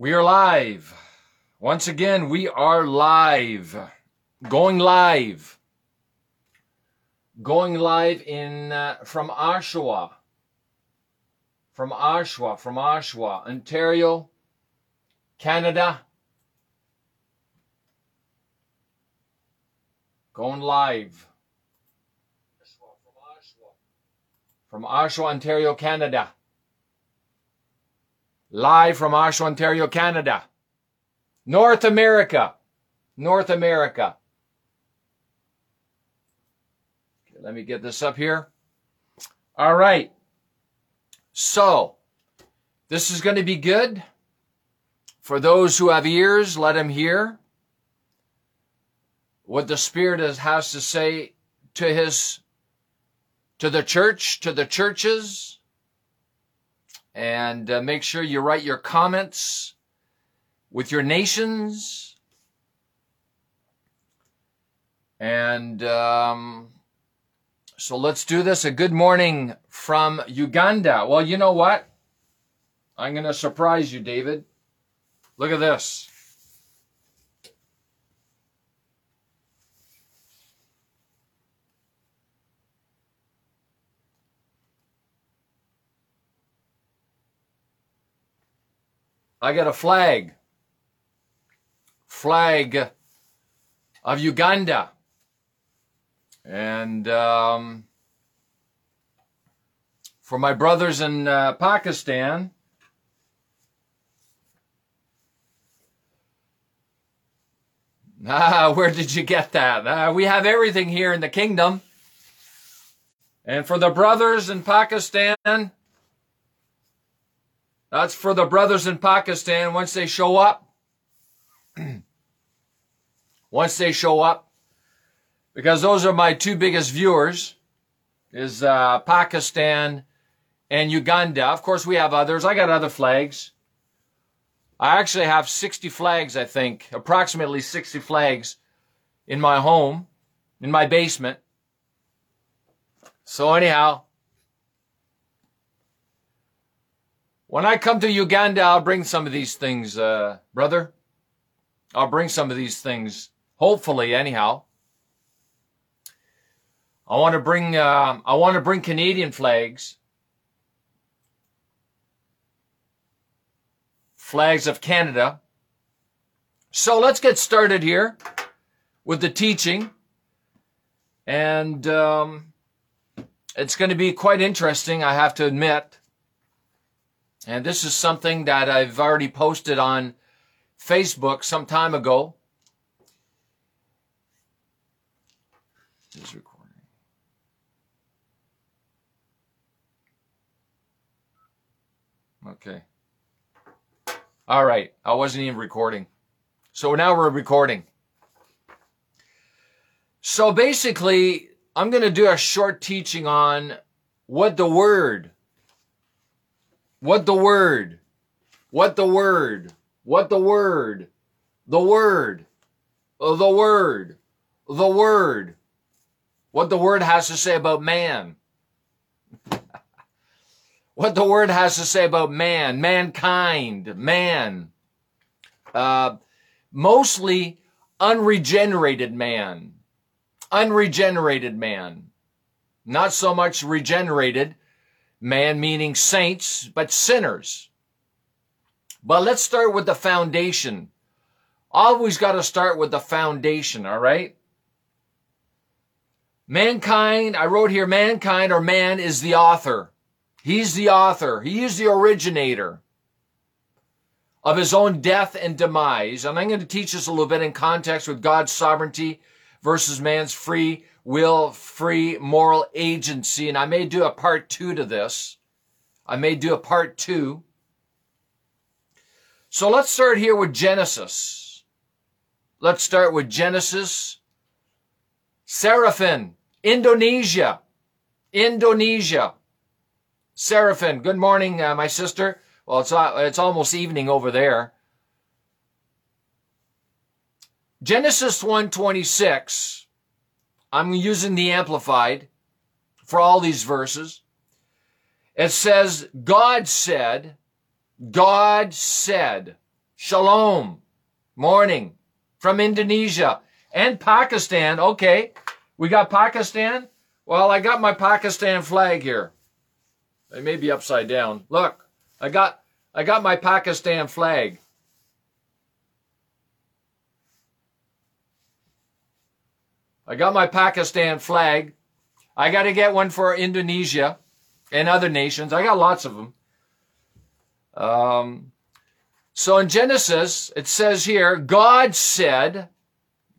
We are live. Once again, we are live. Going live. Going live in uh, from Oshawa. From Oshawa, from Oshawa, Ontario, Canada. Going live. From Oshawa, Ontario, Canada. Live from Oshawa, Ontario, Canada. North America. North America. Okay, let me get this up here. All right. So, this is going to be good. For those who have ears, let them hear what the Spirit has to say to his, to the church, to the churches. And uh, make sure you write your comments with your nations. And um, so let's do this. A good morning from Uganda. Well, you know what? I'm going to surprise you, David. Look at this. I got a flag. Flag of Uganda. And um, for my brothers in uh, Pakistan, ah, where did you get that? Uh, we have everything here in the kingdom. And for the brothers in Pakistan, that's for the brothers in Pakistan once they show up. once they show up. Because those are my two biggest viewers is uh, Pakistan and Uganda. Of course, we have others. I got other flags. I actually have 60 flags, I think, approximately 60 flags in my home, in my basement. So anyhow, When I come to Uganda, I'll bring some of these things, uh, brother. I'll bring some of these things, hopefully, anyhow. I want to bring, uh, I want to bring Canadian flags, flags of Canada. So let's get started here with the teaching, and um, it's going to be quite interesting, I have to admit. And this is something that I've already posted on Facebook some time ago. Is recording. Okay. All right. I wasn't even recording. So now we're recording. So basically, I'm going to do a short teaching on what the word what the word? What the word? What the word? The word. The word. The word. What the word has to say about man. what the word has to say about man, mankind, man. Uh, mostly unregenerated man. Unregenerated man. Not so much regenerated, Man meaning saints, but sinners. But let's start with the foundation. Always got to start with the foundation, all right? Mankind, I wrote here, mankind or man is the author. He's the author. He is the originator of his own death and demise. And I'm going to teach this a little bit in context with God's sovereignty versus man's free will, free moral agency. And I may do a part two to this. I may do a part two. So let's start here with Genesis. Let's start with Genesis. Seraphim, Indonesia. Indonesia. Seraphim, good morning, uh, my sister. Well, it's, uh, it's almost evening over there. Genesis 126 I'm using the Amplified for all these verses. It says, God said, God said, Shalom. Morning. From Indonesia and Pakistan. Okay. We got Pakistan. Well, I got my Pakistan flag here. It may be upside down. Look, I got, I got my Pakistan flag. I got my Pakistan flag. I got to get one for Indonesia and other nations. I got lots of them. Um, so in Genesis, it says here, God said,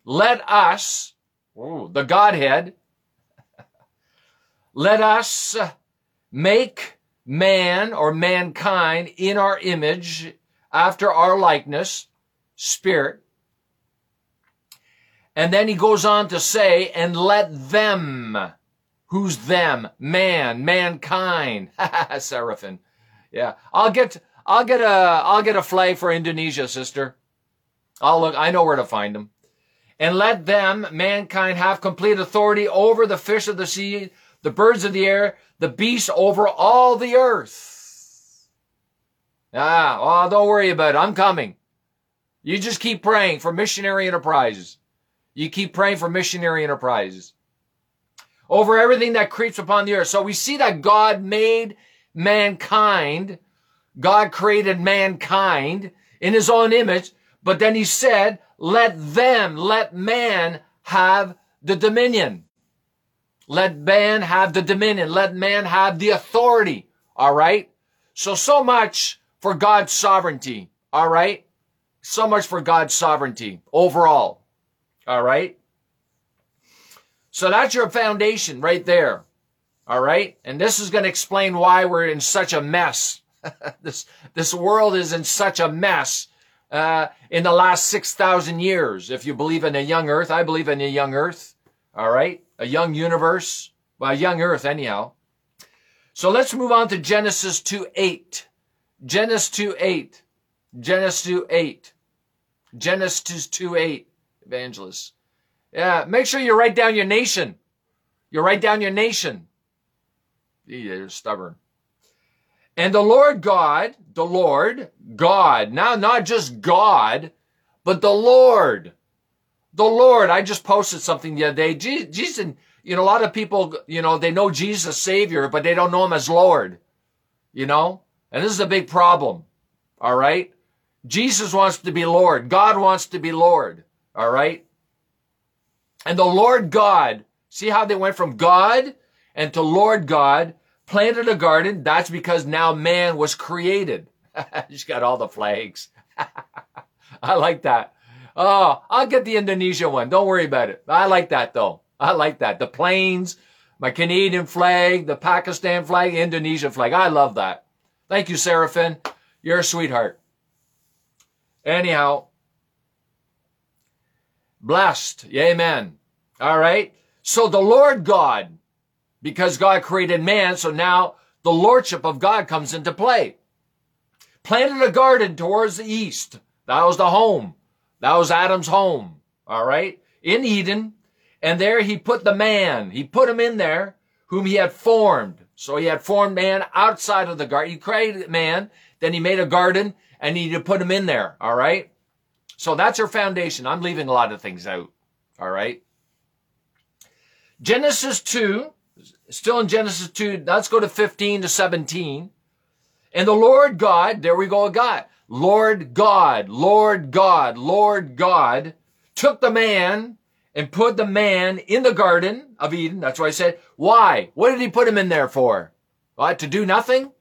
let us, the Godhead, let us make man or mankind in our image after our likeness, spirit. And then he goes on to say, and let them, who's them? Man, mankind, ha seraphim. Yeah, I'll get, I'll get a, I'll get a flag for Indonesia, sister. I'll look, I know where to find them. And let them, mankind, have complete authority over the fish of the sea, the birds of the air, the beasts over all the earth. Ah, oh, don't worry about it. I'm coming. You just keep praying for missionary enterprises. You keep praying for missionary enterprises. Over everything that creeps upon the earth. So we see that God made mankind. God created mankind in his own image. But then he said, let them, let man have the dominion. Let man have the dominion. Let man have the authority. All right. So, so much for God's sovereignty. All right. So much for God's sovereignty overall. All right. So that's your foundation right there. All right. And this is going to explain why we're in such a mess. this, this world is in such a mess. Uh, in the last 6,000 years. If you believe in a young earth, I believe in a young earth. All right. A young universe. Well, a young earth anyhow. So let's move on to Genesis 2 8. Genesis 2 8. Genesis 2 8. Genesis 2 8. Evangelist. Yeah. Make sure you write down your nation. You write down your nation. You're stubborn. And the Lord God, the Lord, God, now not just God, but the Lord, the Lord. I just posted something the other day. Jesus, you know, a lot of people, you know, they know Jesus Savior, but they don't know him as Lord, you know, and this is a big problem. All right. Jesus wants to be Lord. God wants to be Lord. All right. And the Lord God, see how they went from God and to Lord God planted a garden. That's because now man was created. She's got all the flags. I like that. Oh, I'll get the Indonesia one. Don't worry about it. I like that though. I like that. The planes, my Canadian flag, the Pakistan flag, Indonesia flag. I love that. Thank you, Seraphim. You're a sweetheart. Anyhow, blessed. Amen. All right. So the Lord God because God created man. So now the lordship of God comes into play. Planted a garden towards the east. That was the home. That was Adam's home. All right. In Eden. And there he put the man. He put him in there whom he had formed. So he had formed man outside of the garden. He created man. Then he made a garden and he put him in there. All right. So that's our foundation. I'm leaving a lot of things out. All right. Genesis 2 still in Genesis 2, let's go to 15 to 17. And the Lord God, there we go, God. Lord God, Lord God, Lord God took the man and put the man in the garden of Eden. That's why I said, why? What did he put him in there for? What, to do nothing?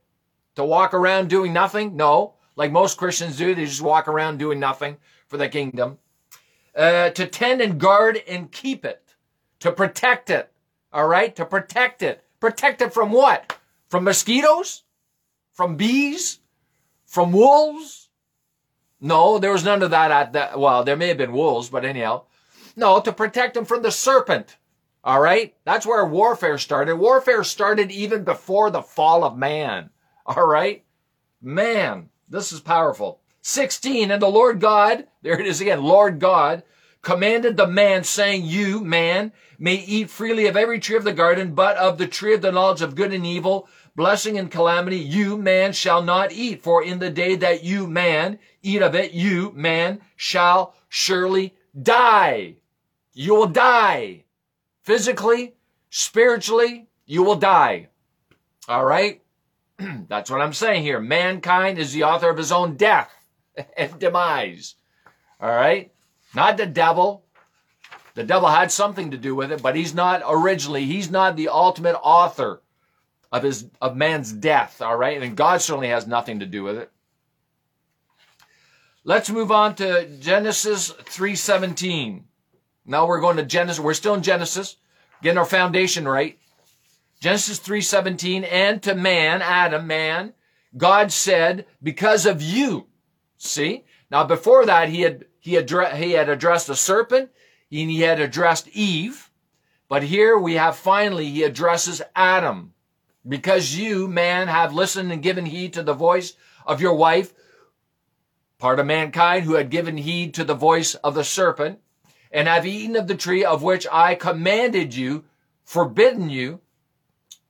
To walk around doing nothing? No. Like most Christians do, they just walk around doing nothing for the kingdom. Uh, to tend and guard and keep it. To protect it all right, to protect it. Protect it from what? From mosquitoes? From bees? From wolves? No, there was none of that at that. Well, there may have been wolves, but anyhow. No, to protect them from the serpent. All right. That's where warfare started. Warfare started even before the fall of man. All right. Man, this is powerful. 16. And the Lord God, there it is again, Lord God, commanded the man saying, you, man, may eat freely of every tree of the garden, but of the tree of the knowledge of good and evil blessing and calamity, you, man, shall not eat. For in the day that you, man, eat of it, you, man, shall surely die. You will die. Physically, spiritually, you will die. All right? That's what I'm saying here. Mankind is the author of his own death and demise. All right? Not the devil. The devil had something to do with it, but he's not originally, he's not the ultimate author of his of man's death, all right? And God certainly has nothing to do with it. Let's move on to Genesis 3:17. Now we're going to Genesis. We're still in Genesis, getting our foundation right. Genesis 3:17 and to man, Adam, man, God said, because of you. See? Now before that he had he had he had addressed the serpent, and he had addressed Eve, but here we have finally he addresses Adam. Because you, man, have listened and given heed to the voice of your wife, part of mankind who had given heed to the voice of the serpent, and have eaten of the tree of which I commanded you, forbidden you,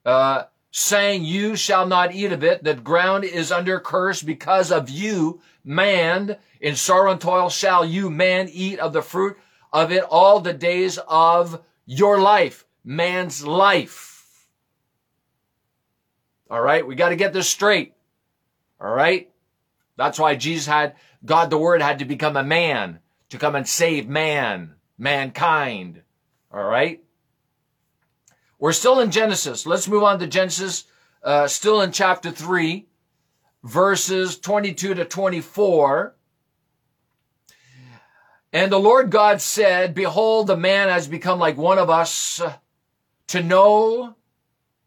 uh, saying, You shall not eat of it. The ground is under curse because of you, man. In sorrow and toil shall you, man, eat of the fruit of it all the days of your life. Man's life. All right. We got to get this straight. All right. That's why Jesus had, God the Word had to become a man to come and save man, mankind. All right. We're still in Genesis. Let's move on to Genesis, uh, still in chapter 3, verses 22 to 24. And the Lord God said, Behold, the man has become like one of us to know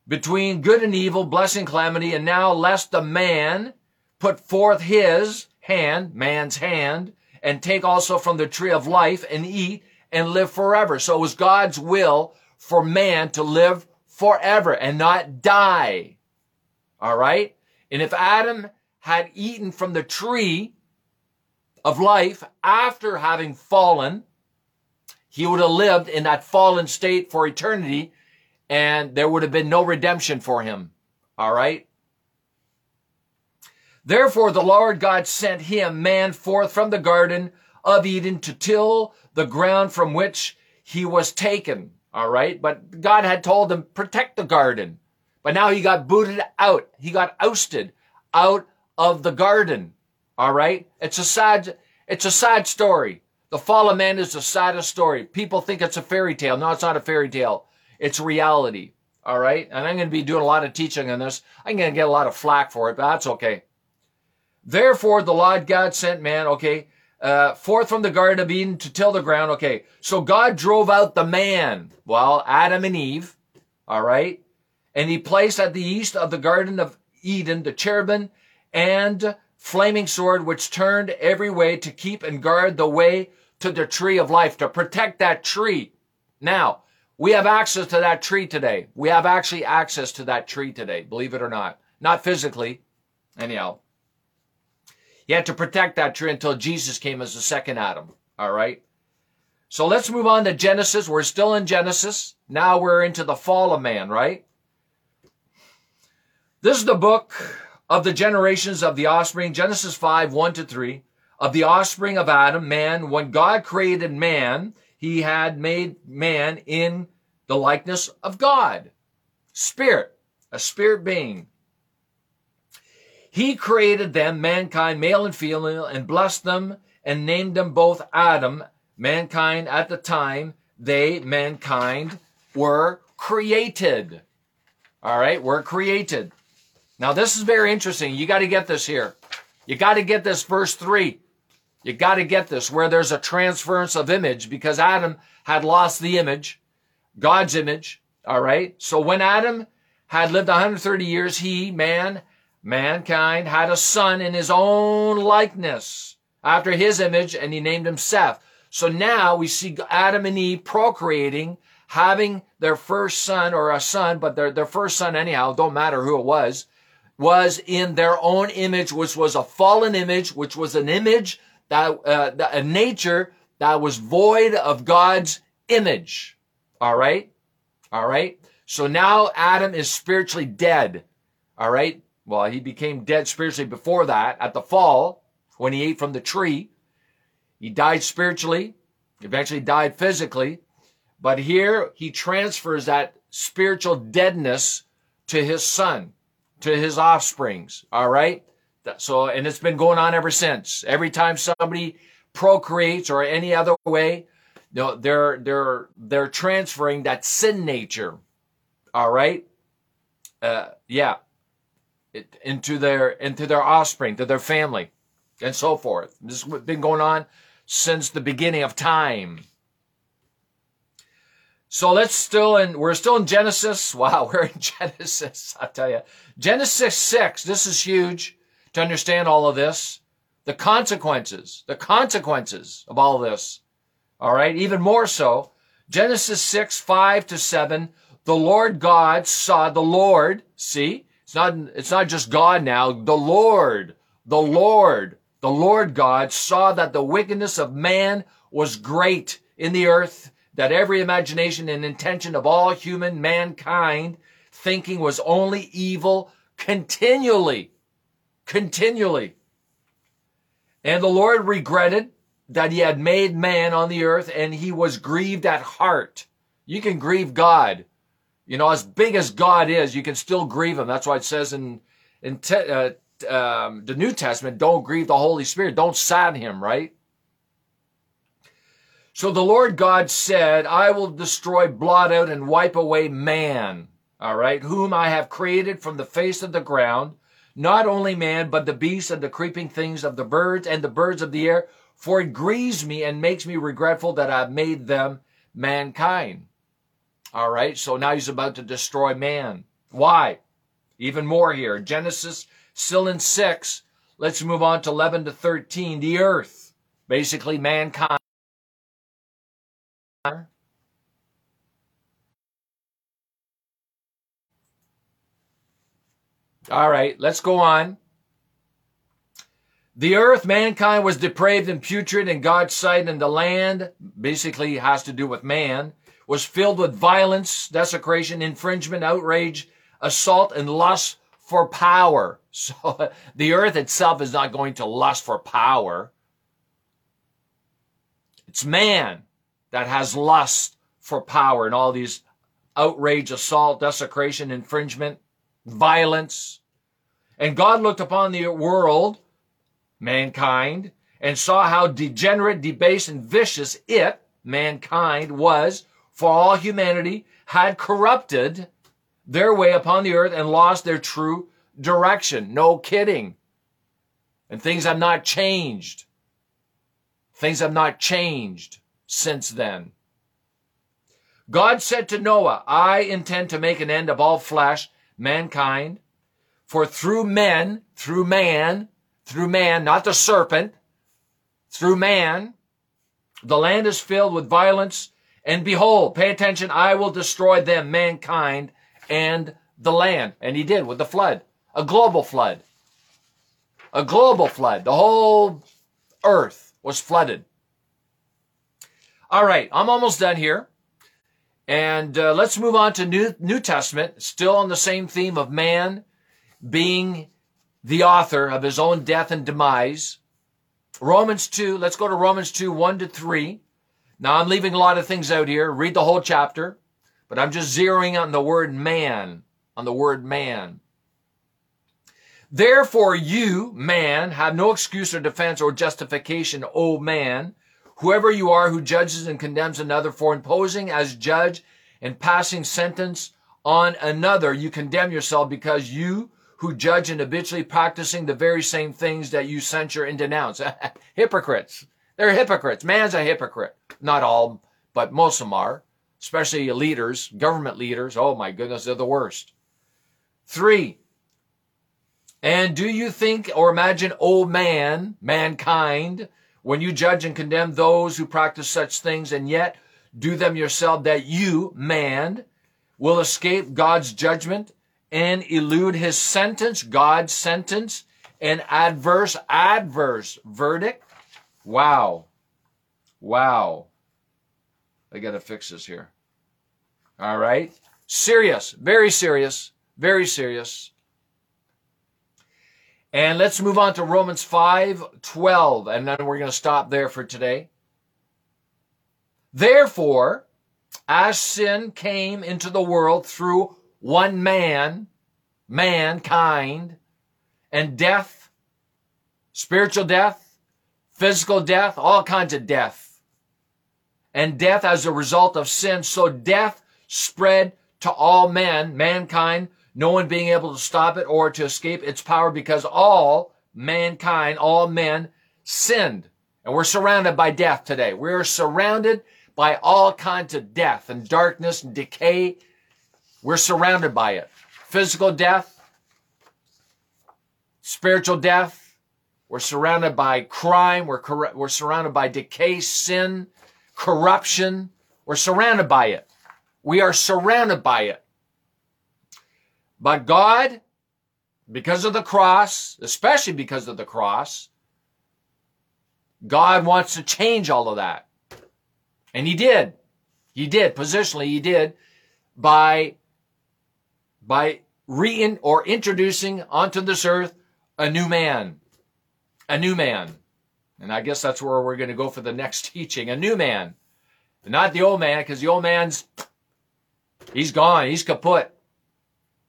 between good and evil, blessing, calamity, and now lest the man put forth his hand, man's hand, and take also from the tree of life and eat and live forever. So it was God's will for man to live forever and not die. All right. And if Adam had eaten from the tree of life after having fallen, he would have lived in that fallen state for eternity and there would have been no redemption for him. All right. Therefore, the Lord God sent him, man, forth from the garden of Eden to till the ground from which he was taken. All right. But God had told him, protect the garden. But now he got booted out. He got ousted out of the garden. All right. It's a sad, it's a sad story. The fall of man is the saddest story. People think it's a fairy tale. No, it's not a fairy tale. It's reality. All right. And I'm going to be doing a lot of teaching on this. I'm going to get a lot of flack for it, but that's okay. Therefore, the Lord God sent man, okay, uh, forth from the Garden of Eden to till the ground. Okay, so God drove out the man, well, Adam and Eve, all right, and he placed at the east of the Garden of Eden the cherubim and flaming sword, which turned every way to keep and guard the way to the tree of life, to protect that tree. Now, we have access to that tree today. We have actually access to that tree today, believe it or not. Not physically, anyhow. You had to protect that tree until Jesus came as the second Adam. All right. So let's move on to Genesis. We're still in Genesis. Now we're into the fall of man, right? This is the book of the generations of the offspring, Genesis 5, 1 to 3, of the offspring of Adam, man. When God created man, he had made man in the likeness of God. Spirit, a spirit being. He created them, mankind, male and female, and blessed them and named them both Adam, mankind at the time they, mankind, were created. All right, were created. Now, this is very interesting. You got to get this here. You got to get this verse 3. You got to get this where there's a transference of image because Adam had lost the image, God's image. All right. So when Adam had lived 130 years, he, man, mankind had a son in his own likeness after his image and he named him Seth. So now we see Adam and Eve procreating, having their first son or a son, but their, their first son anyhow, don't matter who it was, was in their own image, which was a fallen image, which was an image that, uh, a nature that was void of God's image. All right. All right. So now Adam is spiritually dead. All right. Well, he became dead spiritually before that at the fall when he ate from the tree. He died spiritually, eventually died physically. But here he transfers that spiritual deadness to his son, to his offsprings. All right. So, and it's been going on ever since. Every time somebody procreates or any other way, you know, they're, they're, they're transferring that sin nature. All right. Uh, yeah. Into their, into their offspring, to their family and so forth. This has been going on since the beginning of time. So let's still in, we're still in Genesis. Wow, we're in Genesis. I tell you, Genesis 6. This is huge to understand all of this. The consequences, the consequences of all of this. All right. Even more so. Genesis 6, 5 to 7. The Lord God saw the Lord. See, it's not, it's not just God now. The Lord, the Lord, the Lord God saw that the wickedness of man was great in the earth that every imagination and intention of all human mankind thinking was only evil continually. Continually. And the Lord regretted that he had made man on the earth and he was grieved at heart. You can grieve God. You know, as big as God is, you can still grieve him. That's why it says in, in te, uh, um, the New Testament, don't grieve the Holy Spirit. Don't sadden him, right? So the Lord God said, I will destroy, blot out, and wipe away man, all right, whom I have created from the face of the ground, not only man, but the beasts and the creeping things of the birds and the birds of the air, for it grieves me and makes me regretful that I've made them mankind. All right, so now he's about to destroy man. Why? Even more here. Genesis still in 6. Let's move on to 11 to 13. The earth, basically mankind. All right, let's go on. The earth, mankind was depraved and putrid in God's sight, and the land, basically has to do with man, was filled with violence, desecration, infringement, outrage, assault, and lust for power. So the earth itself is not going to lust for power. It's man that has lust for power and all these outrage, assault, desecration, infringement, violence. And God looked upon the world, mankind, and saw how degenerate, debased, and vicious it, mankind, was, for all humanity had corrupted their way upon the earth and lost their true direction. No kidding. And things have not changed. Things have not changed since then. God said to Noah, I intend to make an end of all flesh, mankind, for through men, through man, through man, not the serpent, through man, the land is filled with violence. And behold, pay attention, I will destroy them, mankind, and the land. And he did with the flood, a global flood. A global flood. The whole earth was flooded. All right, I'm almost done here. And uh, let's move on to New, New Testament, still on the same theme of man being the author of his own death and demise. Romans 2, let's go to Romans 2, 1 to 3. Now I'm leaving a lot of things out here. Read the whole chapter, but I'm just zeroing on the word man, on the word man. Therefore you, man, have no excuse or defense or justification, O man, Whoever you are who judges and condemns another for imposing as judge and passing sentence on another, you condemn yourself because you who judge and habitually practicing the very same things that you censure and denounce. hypocrites. They're hypocrites. Man's a hypocrite. Not all, but most of them are, especially leaders, government leaders. Oh my goodness, they're the worst. Three. And do you think or imagine, oh man, mankind, when you judge and condemn those who practice such things and yet do them yourself, that you, man, will escape God's judgment and elude his sentence, God's sentence, and adverse, adverse verdict. Wow. Wow. I got to fix this here. All right. Serious, very serious, very serious. And let's move on to Romans 5 12, and then we're going to stop there for today. Therefore, as sin came into the world through one man, mankind, and death, spiritual death, physical death, all kinds of death, and death as a result of sin, so death spread to all men, mankind, no one being able to stop it or to escape its power because all mankind, all men sinned. And we're surrounded by death today. We're surrounded by all kinds of death and darkness and decay. We're surrounded by it. Physical death, spiritual death. We're surrounded by crime. We're, cor- we're surrounded by decay, sin, corruption. We're surrounded by it. We are surrounded by it. But God, because of the cross, especially because of the cross, God wants to change all of that. And he did. He did. Positionally, he did by, by re or introducing onto this earth a new man. A new man. And I guess that's where we're going to go for the next teaching. A new man. Not the old man, because the old man's, he's gone. He's kaput.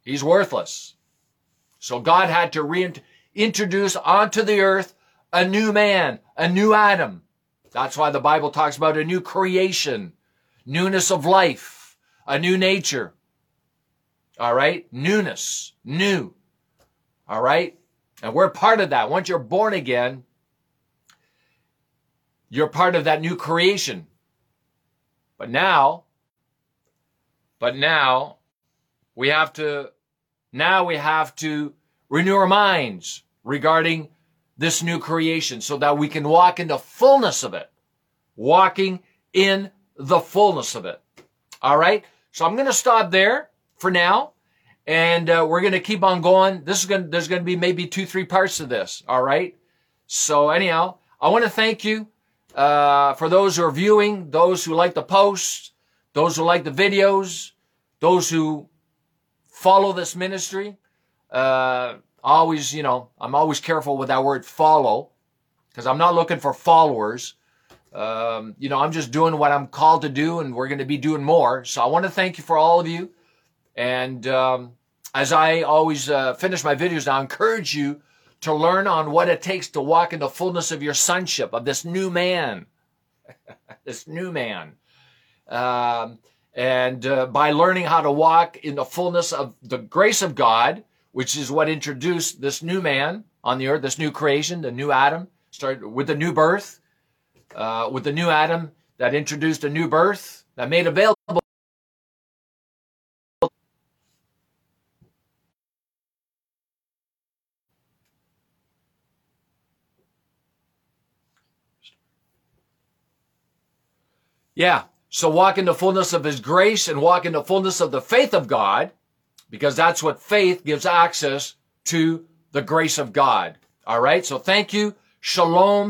He's worthless. So God had to reintroduce onto the earth a new man, a new Adam. That's why the Bible talks about a new creation, newness of life, a new nature. All right? Newness, new. All right? And we're part of that. Once you're born again, you're part of that new creation. But now, but now we have to now we have to renew our minds regarding this new creation so that we can walk in the fullness of it. Walking in the fullness of it. All right. So I'm going to stop there for now. And uh, we're going to keep on going. This is going there's going to be maybe two, three parts of this. All right. So anyhow, I want to thank you, uh, for those who are viewing, those who like the posts, those who like the videos, those who follow this ministry. Uh, always, you know, I'm always careful with that word follow because I'm not looking for followers. Um, you know, I'm just doing what I'm called to do, and we're going to be doing more. So I want to thank you for all of you. And um, as I always uh, finish my videos, I encourage you to learn on what it takes to walk in the fullness of your sonship, of this new man. this new man. Um, and uh, by learning how to walk in the fullness of the grace of God, which is what introduced this new man on the earth, this new creation, the new Adam, started with the new birth, uh, with the new Adam that introduced a new birth that made available. Yeah, so walk in the fullness of his grace and walk in the fullness of the faith of God, because that's what faith gives access to the grace of God. All right. So thank you. Shalom.